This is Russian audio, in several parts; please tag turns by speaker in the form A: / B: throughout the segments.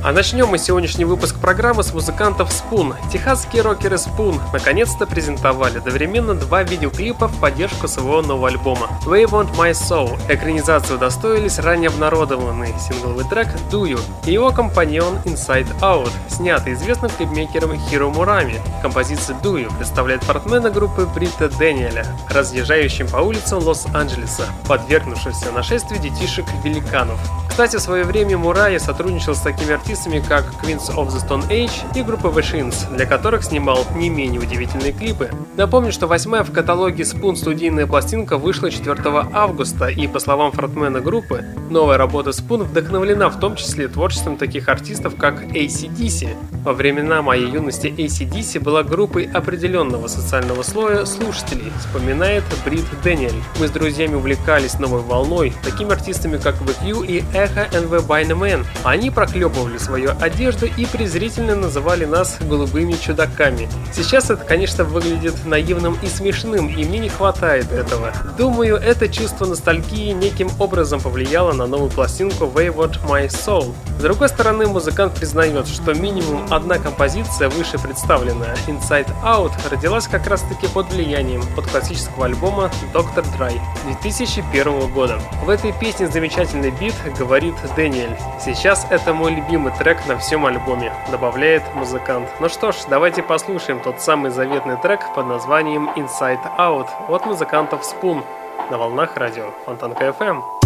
A: А начнем мы сегодняшний выпуск программы с музыкантов Spoon. Техасские рокеры Spoon наконец-то презентовали одновременно два видеоклипа в поддержку своего нового альбома They Want My Soul. Экранизацию достоились ранее обнародованный сингловый трек Do You и его компаньон Inside Out, снятый известным клипмейкером Хиро Мурами. Композиция Do You представляет фортмена группы Брита Дэниеля, разъезжающим по улицам Лос-Анджелеса, подвергнувшегося нашествию детишек-великанов. Кстати, в свое время Мурай сотрудничал с такими артистами, как Queens of the Stone Age и группа The Shins, для которых снимал не менее удивительные клипы. Напомню, что восьмая в каталоге Spoon студийная пластинка вышла 4 августа, и по словам фронтмена группы, новая работа Spoon вдохновлена в том числе творчеством таких артистов, как ACDC. Во времена моей юности ACDC была группой определенного социального слоя слушателей, вспоминает Брит Дэниель. Мы с друзьями увлекались новой волной, такими артистами как The Q и Echo and the Binaman. Они проклепывали свою одежду и презрительно называли нас голубыми чудаками. Сейчас это, конечно, выглядит наивным и смешным, и мне не хватает этого. Думаю, это чувство ностальгии неким образом повлияло на новую пластинку Wayward My Soul. С другой стороны, музыкант признает, что минимум одна композиция, выше представленная Inside Out, родилась как раз таки под влиянием под классического альбома Dr. Dry 2001 года. В этой песне замечательный бит говорит Дэниэль. Сейчас это мой любимый трек на всем альбоме, добавляет музыкант. Ну что ж, давайте послушаем тот самый заветный трек под названием Inside Out от музыкантов Spoon на волнах радио Фонтанка FM.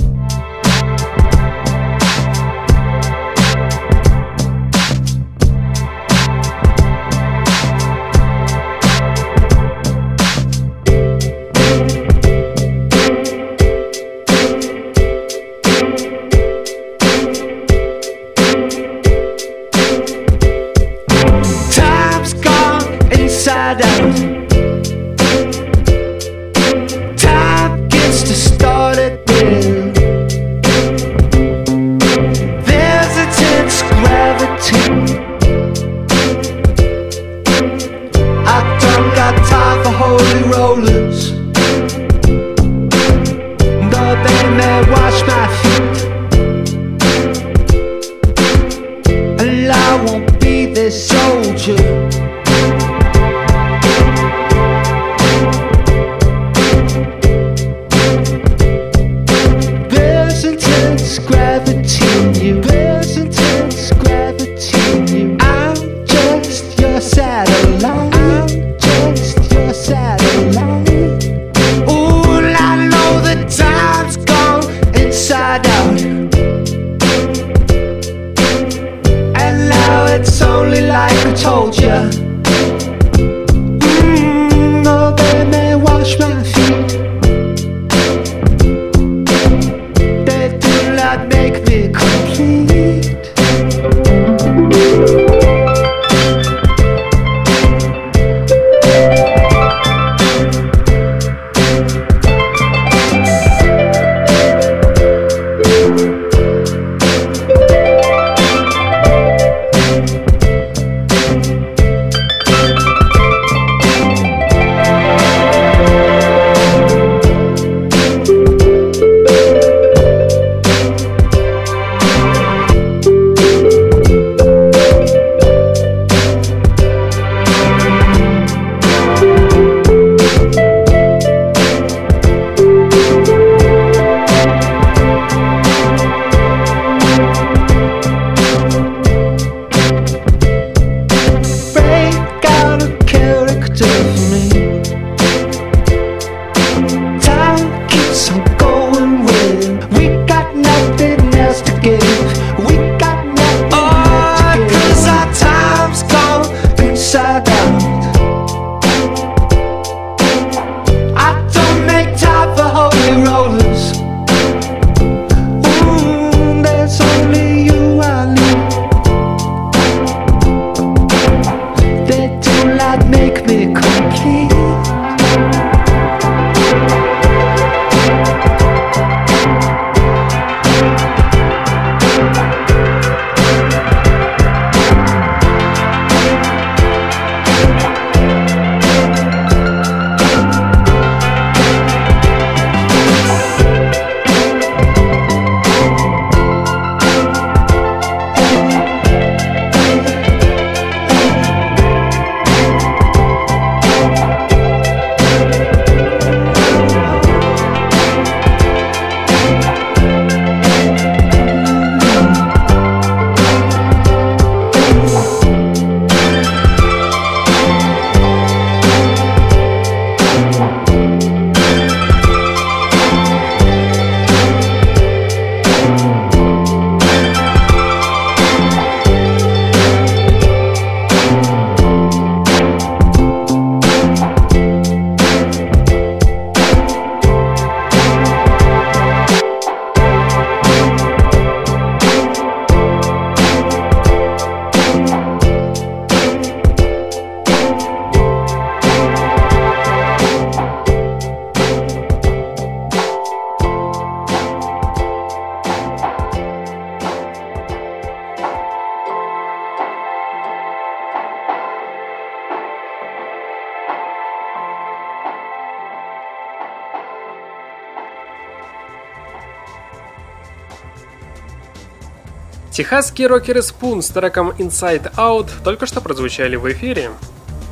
A: Техасские рокеры Spoon с треком Inside Out только что прозвучали в эфире.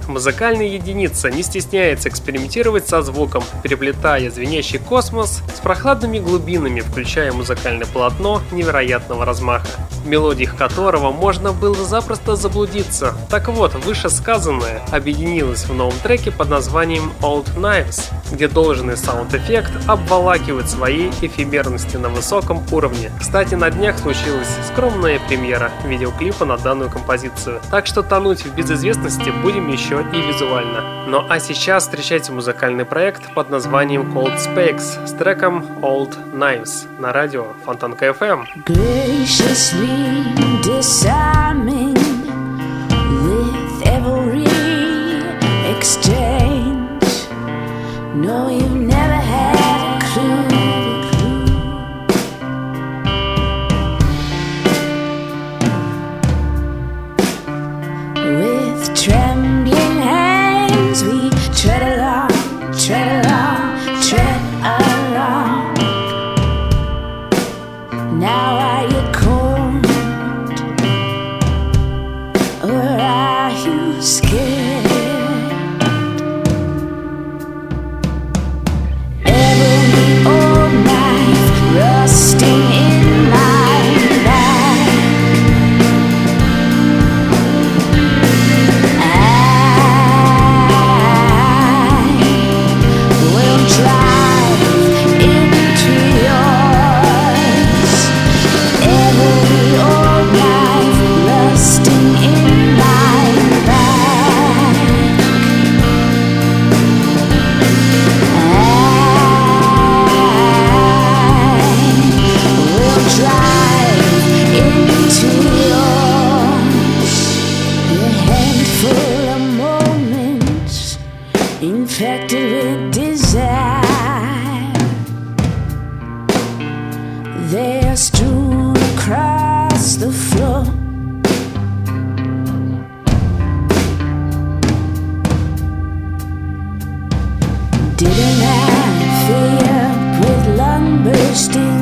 A: Музыкальная единица не стесняется экспериментировать со звуком, переплетая звенящий космос с прохладными глубинами, включая музыкальное полотно невероятного размаха, мелодиях которого можно было запросто заблудиться. Так вот, вышесказанное объединилось в новом треке под названием Old Knives, где должный саунд-эффект обволакивает своей эфемерностью на высоком уровне. Кстати, на днях случилась скромная премьера видеоклипа на данную композицию, так что тонуть в безызвестности будем еще и визуально. Ну а сейчас встречайте музыкальный проект под названием Cold Specks с треком Old Knives на радио Фонтанка FM.
B: graciously disarming with every exchange. No, you've infected with desire. They're strewn across the floor. Didn't I fill up with lung bursting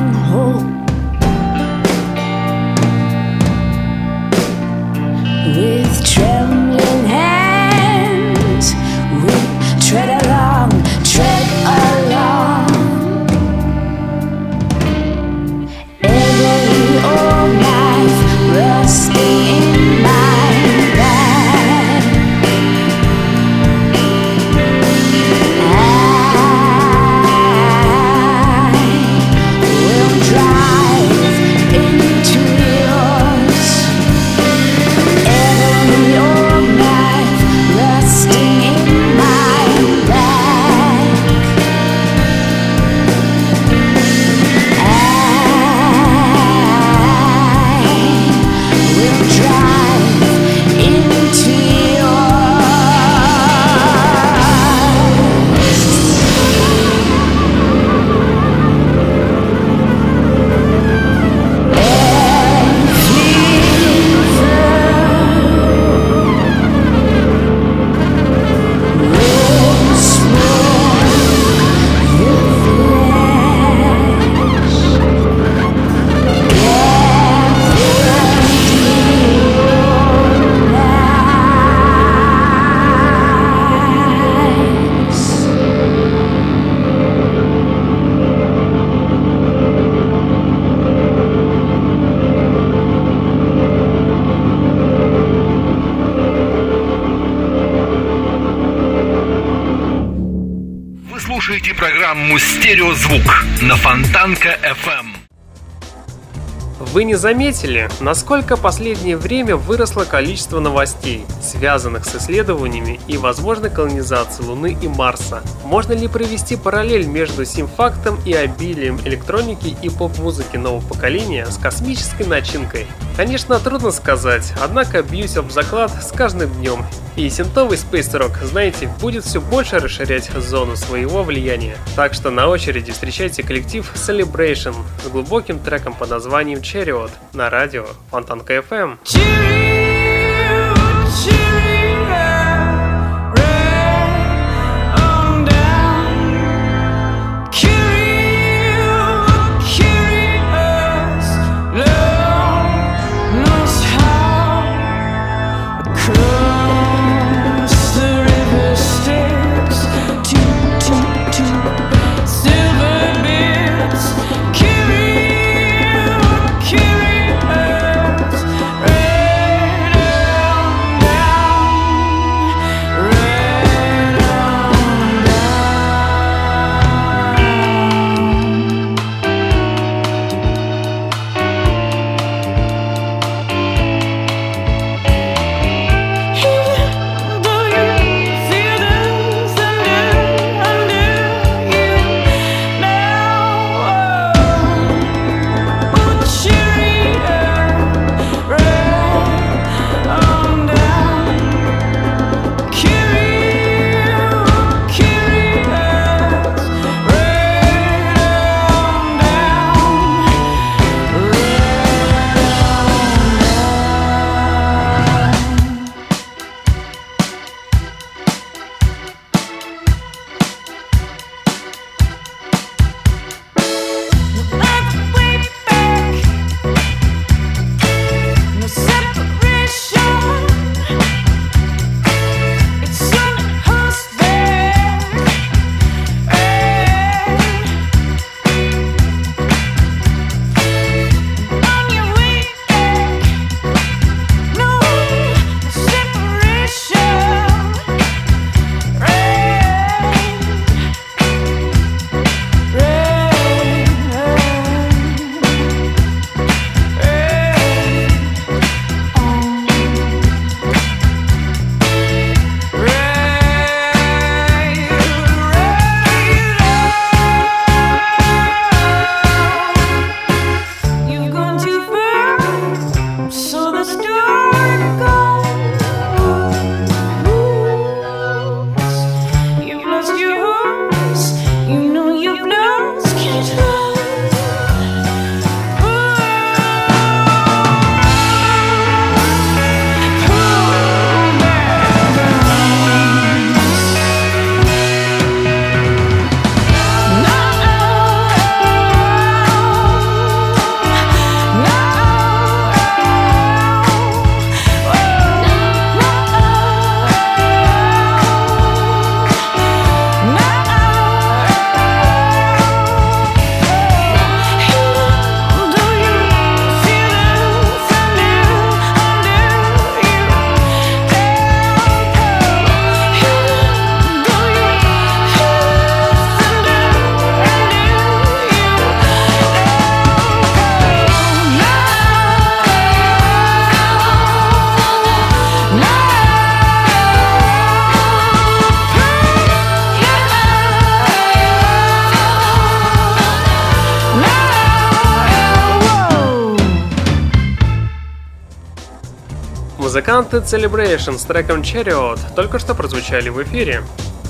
C: слушаете программу «Стереозвук» на Фонтанка FM.
A: Вы не заметили, насколько последнее время выросло количество новостей, связанных с исследованиями и возможной колонизацией Луны и Марса? Можно ли провести параллель между сим фактом и обилием электроники и поп-музыки нового поколения с космической начинкой? Конечно, трудно сказать, однако бьюсь об заклад с каждым днем. И синтовый Space Rock, знаете, будет все больше расширять зону своего влияния. Так что на очереди встречайте коллектив Celebration с глубоким треком под названием Chariot на радио Фонтанка FM.
B: Curious,
D: Музыканты Celebration с треком Chariot только что прозвучали в эфире.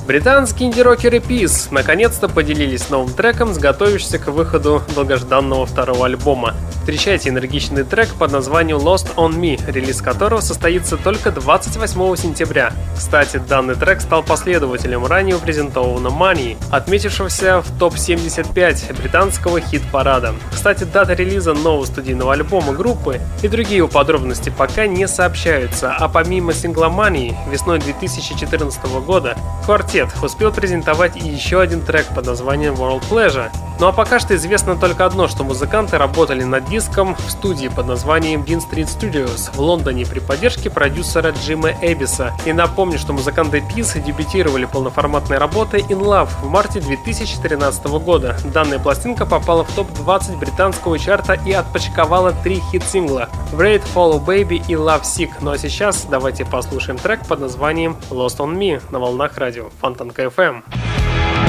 D: Британские инди-рокеры Peace наконец-то поделились новым треком с готовящимся к выходу долгожданного второго альбома. Встречайте энергичный трек под названием Lost on Me, релиз которого состоится только 28 сентября. Кстати, данный трек стал последователем ранее презентованного Money, отметившегося в топ-75 британского хит-парада. Кстати, дата релиза нового студийного альбома группы и другие подробности пока не сообщаются, а помимо сингла Money весной 2014 года квартет успел презентовать и еще один трек под названием World Pleasure. Ну а пока что известно только одно, что музыканты работали над диском в студии под названием Dean Street Studios в Лондоне при поддержке продюсера Джима Эбиса. И напомню, что музыканты Peace дебютировали полноформатной работой In Love в марте 2013 года. Данная пластинка попала в топ-20 британского чарта и отпочковала три хит-сингла Great Follow Baby и Love Sick. Ну а сейчас давайте послушаем трек под названием Lost on Me на волнах радио Фонтанка FM.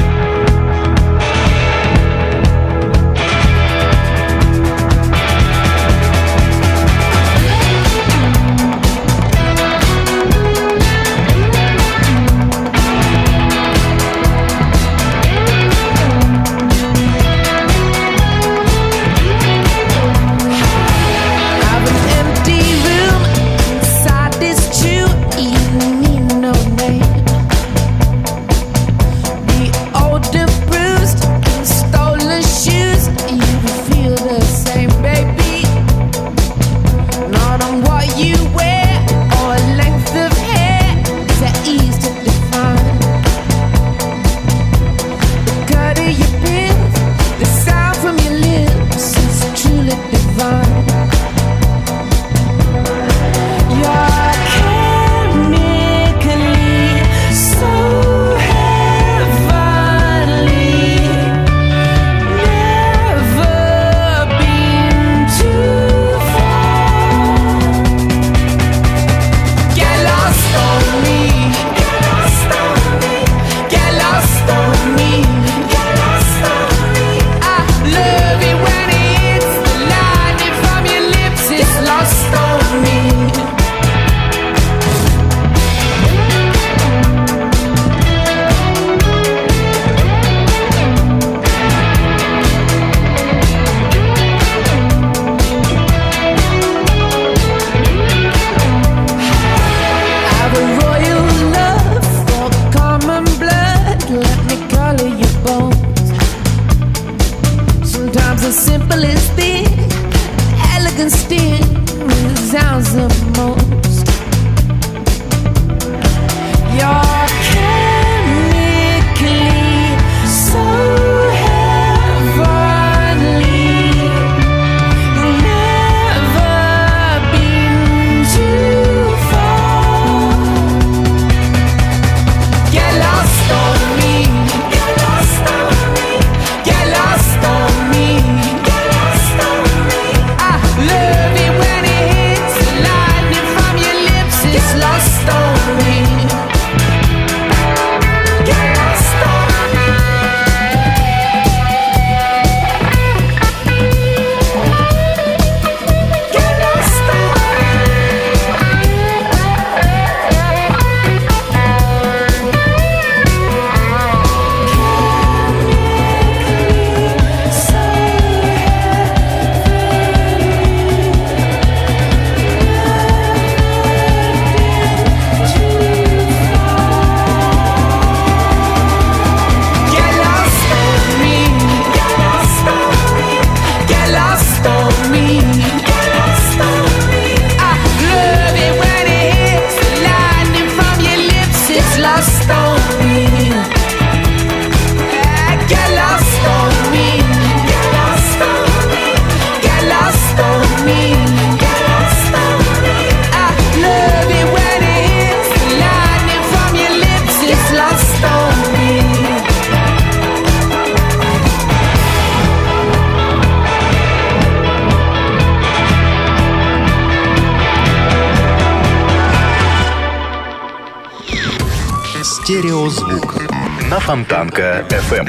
E: FM.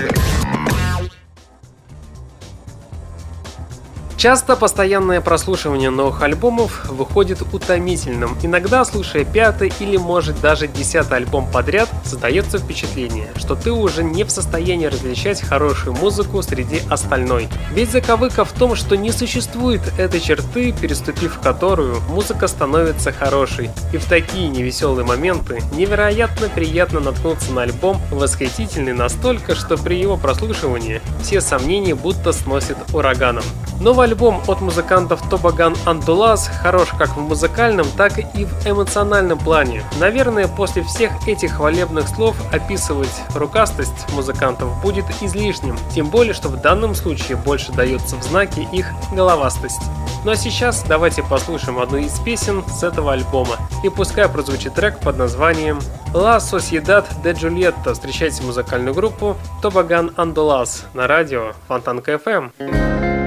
D: Часто постоянное прослушивание новых альбомов выходит утомительным. Иногда, слушая пятый или может даже десятый альбом подряд, создается впечатление, что ты уже не в состоянии различать хорошую музыку среди остальной. Ведь заковыка в том, что не существует этой черты, переступив которую музыка становится хорошей. И в такие невеселые моменты невероятно приятно наткнуться на альбом, восхитительный настолько, что при его прослушивании все сомнения будто сносит ураганом. Новый альбом от музыкантов Тобаган Андулас хорош как в музыкальном, так и в эмоциональном плане. Наверное, после всех этих хвалебных слов описывать рукастость музыкантов будет излишним, тем более, что в данном случае больше дается в знаке их головастость. Ну а сейчас давайте послушаем одну из песен с этого альбома. И пускай прозвучит трек под названием «La Sociedad de Julieta». Встречайте музыкальную группу Тобаган Андулас на радио Фонтанка FM.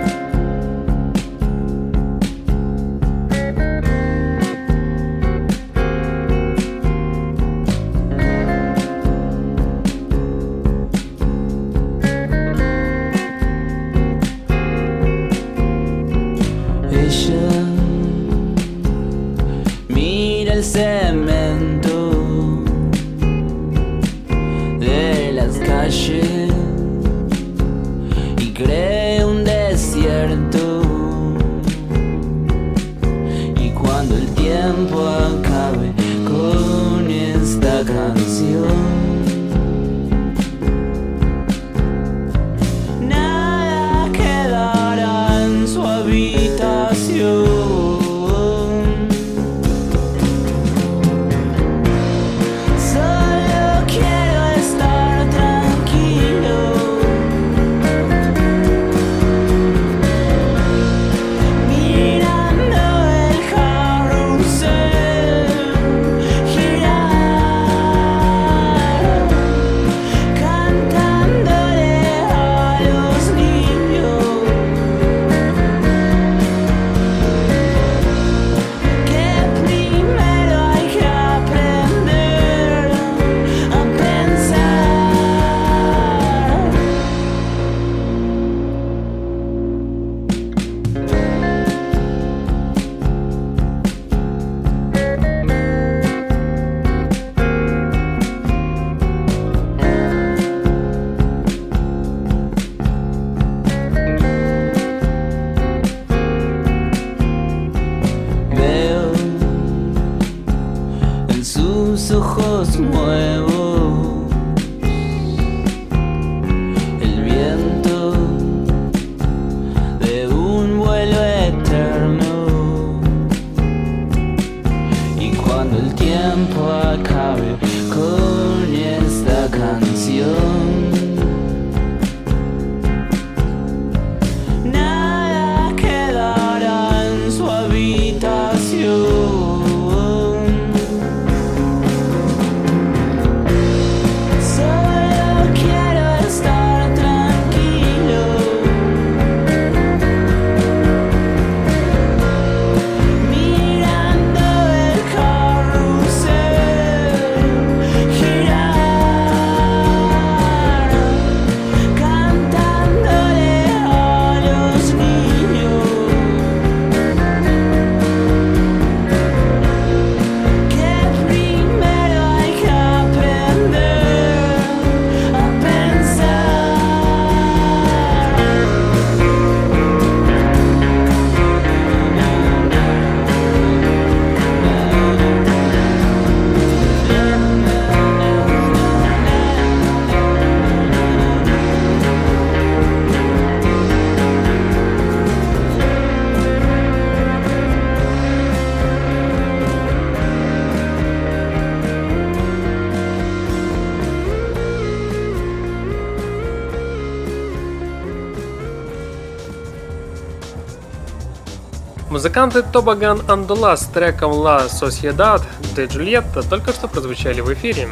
D: Музыканты Тобаган Андула с треком La Sociedad de Julieta только что прозвучали в эфире.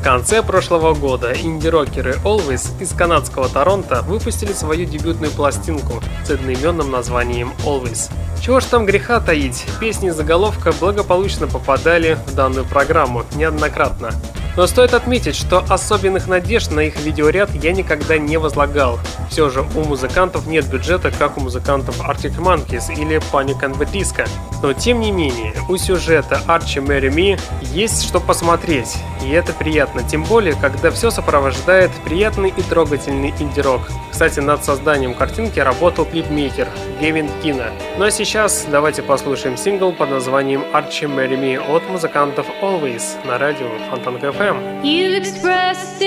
D: В конце прошлого года инди-рокеры Always из канадского Торонто выпустили свою дебютную пластинку с одноименным названием Always. Чего ж там греха таить, песни заголовка благополучно попадали в данную программу неоднократно.
A: Но стоит отметить, что особенных надежд на их видеоряд я никогда не возлагал. Все же у музыкантов нет бюджета, как у музыкантов Arctic Monkeys или Panic at the Disco. Но тем не менее, у сюжета Archie Marry Me есть что посмотреть, и это приятно, тем более, когда все сопровождает приятный и трогательный инди-рок. Кстати, над созданием картинки работал клипмейкер Гевин Кина. Ну а сейчас давайте послушаем сингл под названием Archie Marry Me от музыкантов Always на радио Фонтан FM.
B: You've expressed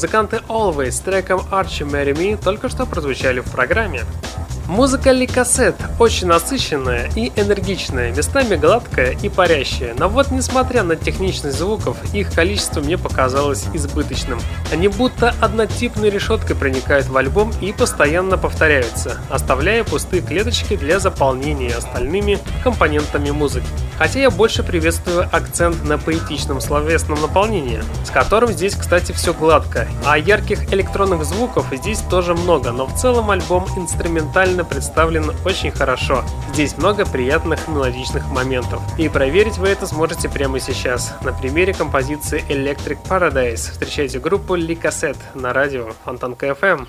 A: Музыканты Always с треком Archie Marry Me только что прозвучали в программе. Музыка Ликассет очень насыщенная и энергичная, местами гладкая и парящая, но вот несмотря на техничность звуков, их количество мне показалось избыточным. Они будто однотипной решеткой проникают в альбом и постоянно повторяются, оставляя пустые клеточки для заполнения остальными компонентами музыки. Хотя я больше приветствую акцент на поэтичном словесном наполнении, с которым здесь, кстати, все гладко, а ярких электронных звуков здесь тоже много, но в целом альбом инструментально представлен очень хорошо. Здесь много приятных мелодичных моментов. И проверить вы это сможете прямо сейчас на примере композиции Electric Paradise. Встречайте группу Ли на радио Фонтанка FM.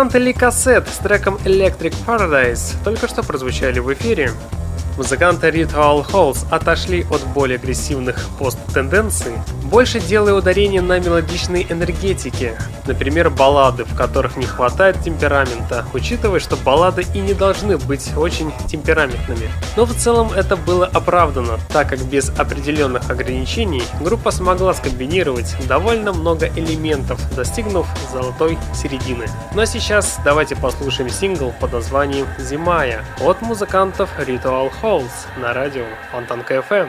A: Музыканты Ли Кассет с треком Electric Paradise только что прозвучали в эфире. Музыканты Ritual Halls отошли от более агрессивных пост-тенденций, больше делая ударение на мелодичной энергетике, например, баллады, в которых не хватает темперамента, учитывая, что баллады и не должны быть очень темпераментными. Но в целом это было оправдано, так как без определенных ограничений группа смогла скомбинировать довольно много элементов, достигнув золотой середины. А сейчас давайте послушаем сингл под названием «Зимая» от музыкантов Ritual Halls на радио Фонтанка FM.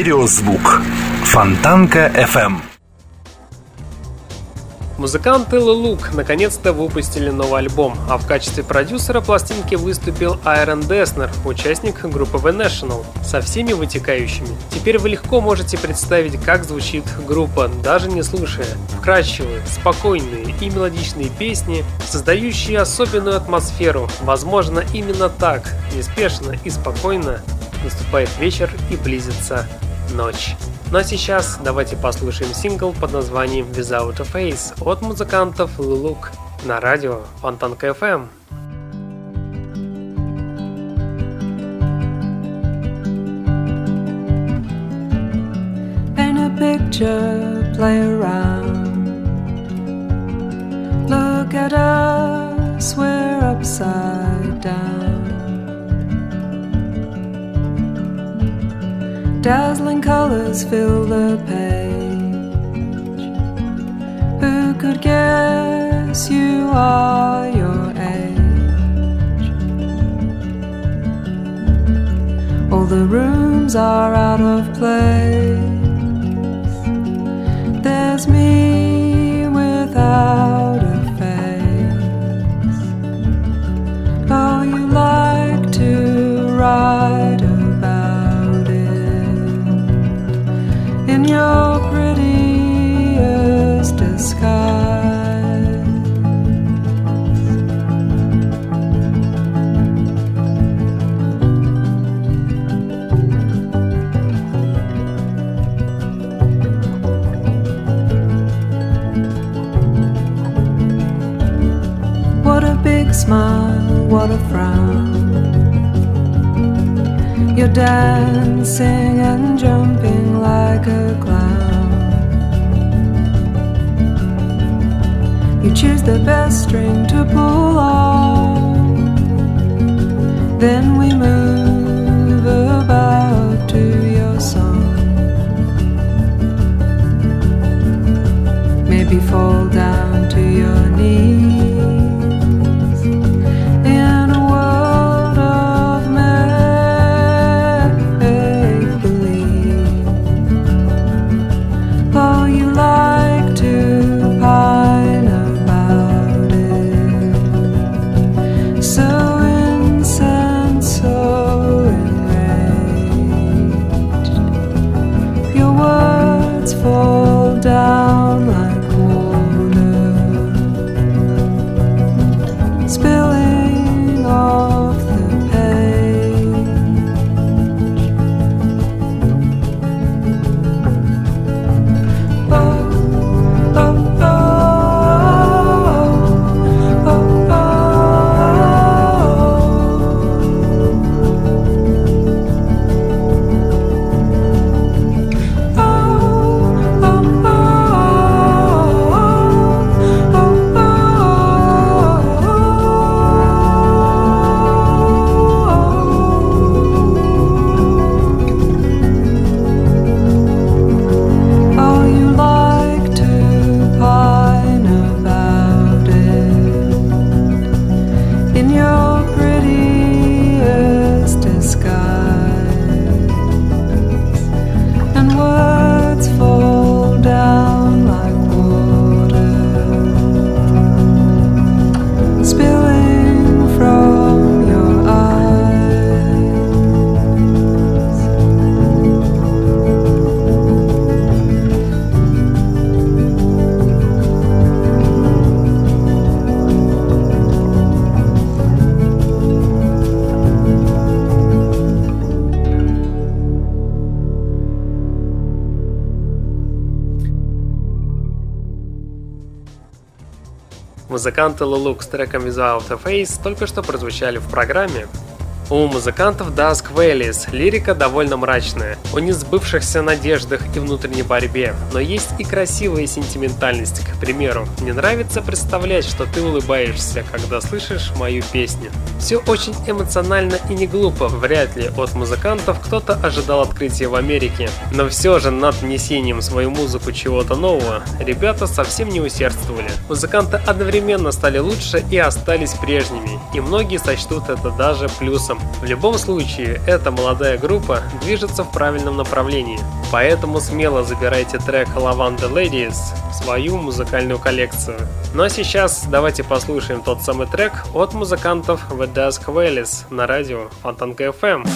C: Стереозвук. Фонтанка FM.
A: Музыканты Лулук наконец-то выпустили новый альбом, а в качестве продюсера пластинки выступил Айрон Деснер, участник группы The National, со всеми вытекающими. Теперь вы легко можете представить, как звучит группа, даже не слушая. Вкрадчивые, спокойные и мелодичные песни, создающие особенную атмосферу. Возможно, именно так, неспешно и спокойно, наступает вечер и близится ночь. Ну а сейчас давайте послушаем сингл под названием Without a Face от музыкантов Лулук на радио
F: play around. Look at us, we're upside down. Dazzling colors fill the page. Who could guess you are your age? All the rooms are out of place. There's me without a face. Oh, you like to write smile, what a frown. You're dancing and jumping like a clown. You choose the best string to pull on. Then we move about to your song. Maybe fall down to your knees
A: Музыканты Лулук с треком Without a Face только что прозвучали в программе. У музыкантов Dusk Valleys лирика довольно мрачная, о несбывшихся надеждах и внутренней борьбе, но есть и красивая сентиментальность, к примеру. Мне нравится представлять, что ты улыбаешься, когда слышишь мою песню. Все очень эмоционально и не глупо, вряд ли от музыкантов кто-то ожидал открытия в Америке. Но все же над внесением в свою музыку чего-то нового ребята совсем не усердствовали. Музыканты одновременно стали лучше и остались прежними, и многие сочтут это даже плюсом.
D: В любом случае, эта молодая группа движется в правильном направлении. Поэтому смело забирайте трек Lavanda Ladies в свою музыкальную коллекцию. Ну а сейчас давайте послушаем тот самый трек от музыкантов The Dusk Valleys на радио Фонтанка FM.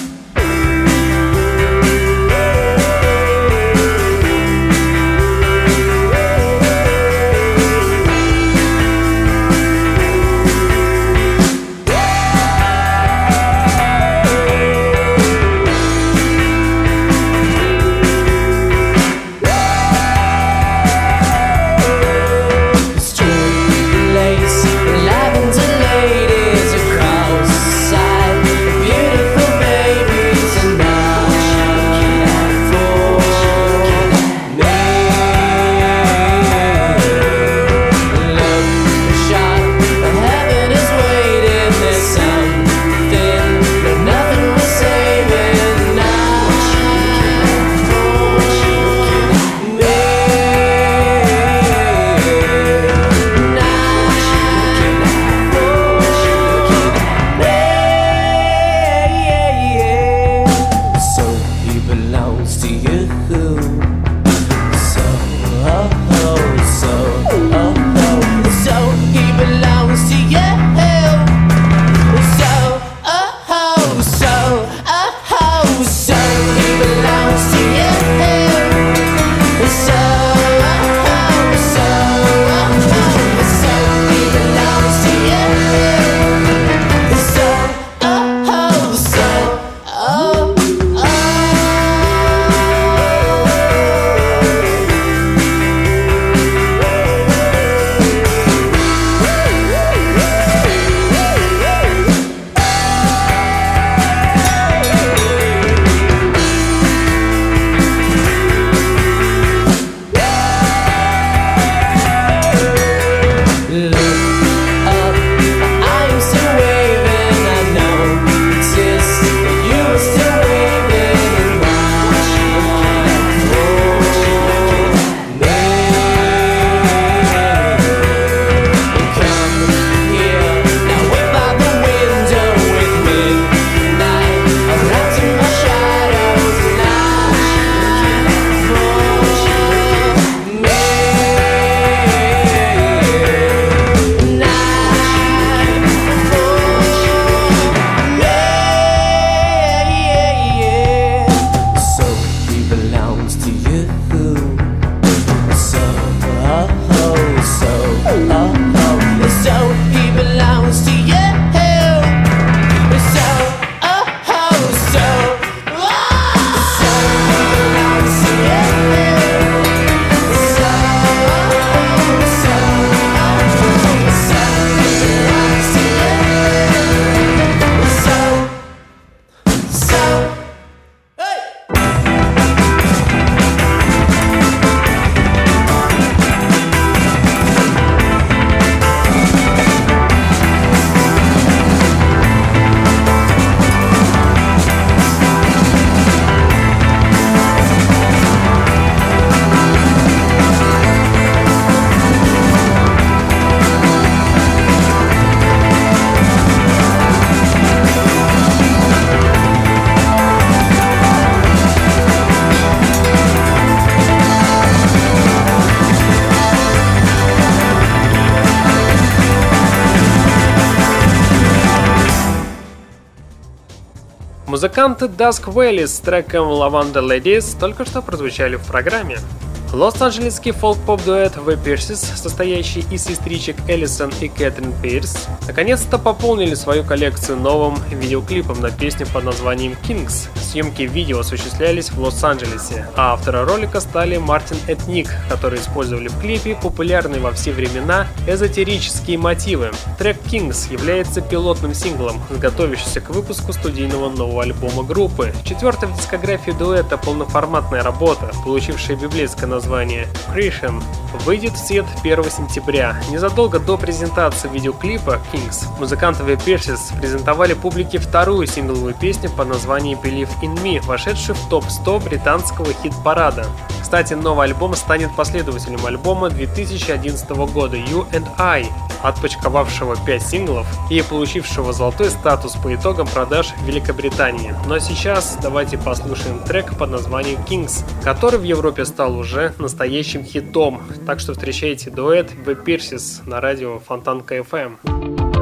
D: Музыканты Dusk Valley с треком Lavanda Ladies только что прозвучали в программе. Лос-Анджелесский фолк-поп-дуэт The Pierces, состоящий из сестричек Эллисон и Кэтрин Пирс, наконец-то пополнили свою коллекцию новым видеоклипом на песню под названием Kings. Съемки видео осуществлялись в Лос-Анджелесе, а авторы ролика стали Мартин и Ник, которые использовали в клипе популярные во все времена эзотерические мотивы. Трек Kings является пилотным синглом, готовящийся к выпуску студийного нового альбома группы. Четвертая в дискографии дуэта полноформатная работа, получившая библейское название Creation, выйдет в свет 1 сентября. Незадолго до презентации видеоклипа Kings музыканты The Pierces презентовали публике вторую сингловую песню под названием Believe In Me, вошедший в топ-100 британского хит-парада.
B: Кстати, новый альбом станет последователем альбома 2011 года You and I, отпочковавшего 5 синглов и получившего золотой статус по итогам продаж в Великобритании. Но сейчас давайте послушаем трек под названием Kings, который в Европе стал уже настоящим хитом. Так что встречайте дуэт The Pierces на радио Фонтанка FM.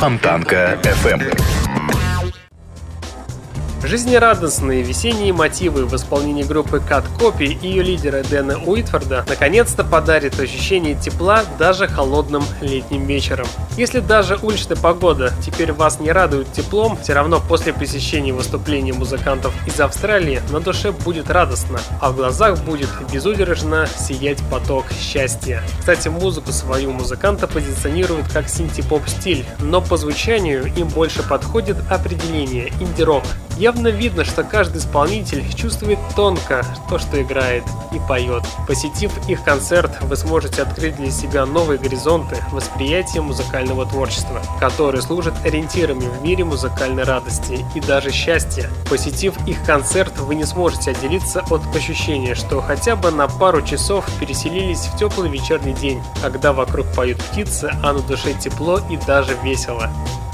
E: Фонтанка FM.
B: Жизнерадостные весенние мотивы в исполнении группы Cut Copy и ее лидера Дэна Уитфорда наконец-то подарит ощущение тепла даже холодным летним вечером. Если даже уличная погода теперь вас не радует теплом, все равно после посещения выступлений музыкантов из Австралии на душе будет радостно, а в глазах будет безудержно сиять поток счастья. Кстати, музыку свою музыканта позиционируют как синтепоп стиль, но по звучанию им больше подходит определение инди-рок,
A: Явно видно, что каждый исполнитель чувствует тонко то, что играет и поет. Посетив их концерт, вы сможете открыть для себя новые горизонты восприятия музыкального творчества, которые служат ориентирами в мире музыкальной радости и даже счастья. Посетив их концерт, вы не сможете отделиться от ощущения, что хотя бы на пару часов переселились в теплый вечерний день, когда вокруг поют птицы, а на душе тепло и даже весело.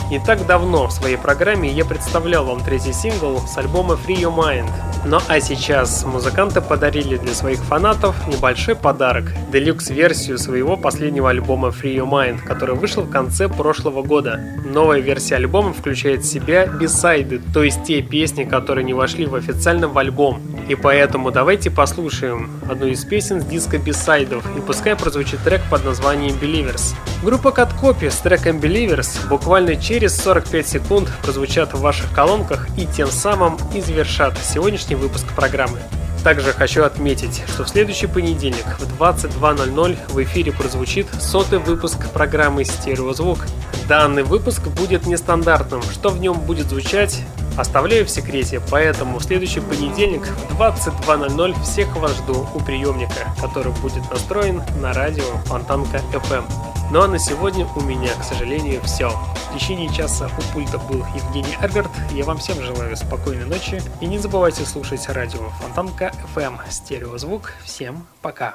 A: Не так давно в своей программе я представлял вам третий сингл с альбома Free Your Mind. Ну а сейчас музыканты подарили для своих фанатов небольшой подарок – делюкс-версию своего последнего альбома Free Your Mind, который вышел в конце прошлого года. Новая версия альбома включает в себя бисайды, то есть те песни, которые не вошли в официально в альбом. И поэтому давайте послушаем одну из песен с диска бисайдов, и пускай прозвучит трек под названием Believers. Группа Copy с треком Believers буквально через 45 секунд прозвучат в ваших колонках и тем самым и завершат сегодняшний выпуск программы. Также хочу отметить, что в следующий понедельник в 22.00 в эфире прозвучит сотый выпуск программы «Стереозвук». Данный выпуск будет нестандартным. Что в нем будет звучать, оставляю в секрете, поэтому в следующий понедельник в 22.00 всех вас жду у приемника, который будет настроен на радио Фонтанка FM. Ну а на сегодня у меня, к сожалению, все. В течение часа у пульта был Евгений Альберт. Я вам всем желаю спокойной ночи. И не забывайте слушать радио Фонтанка FM. Стереозвук. Всем пока.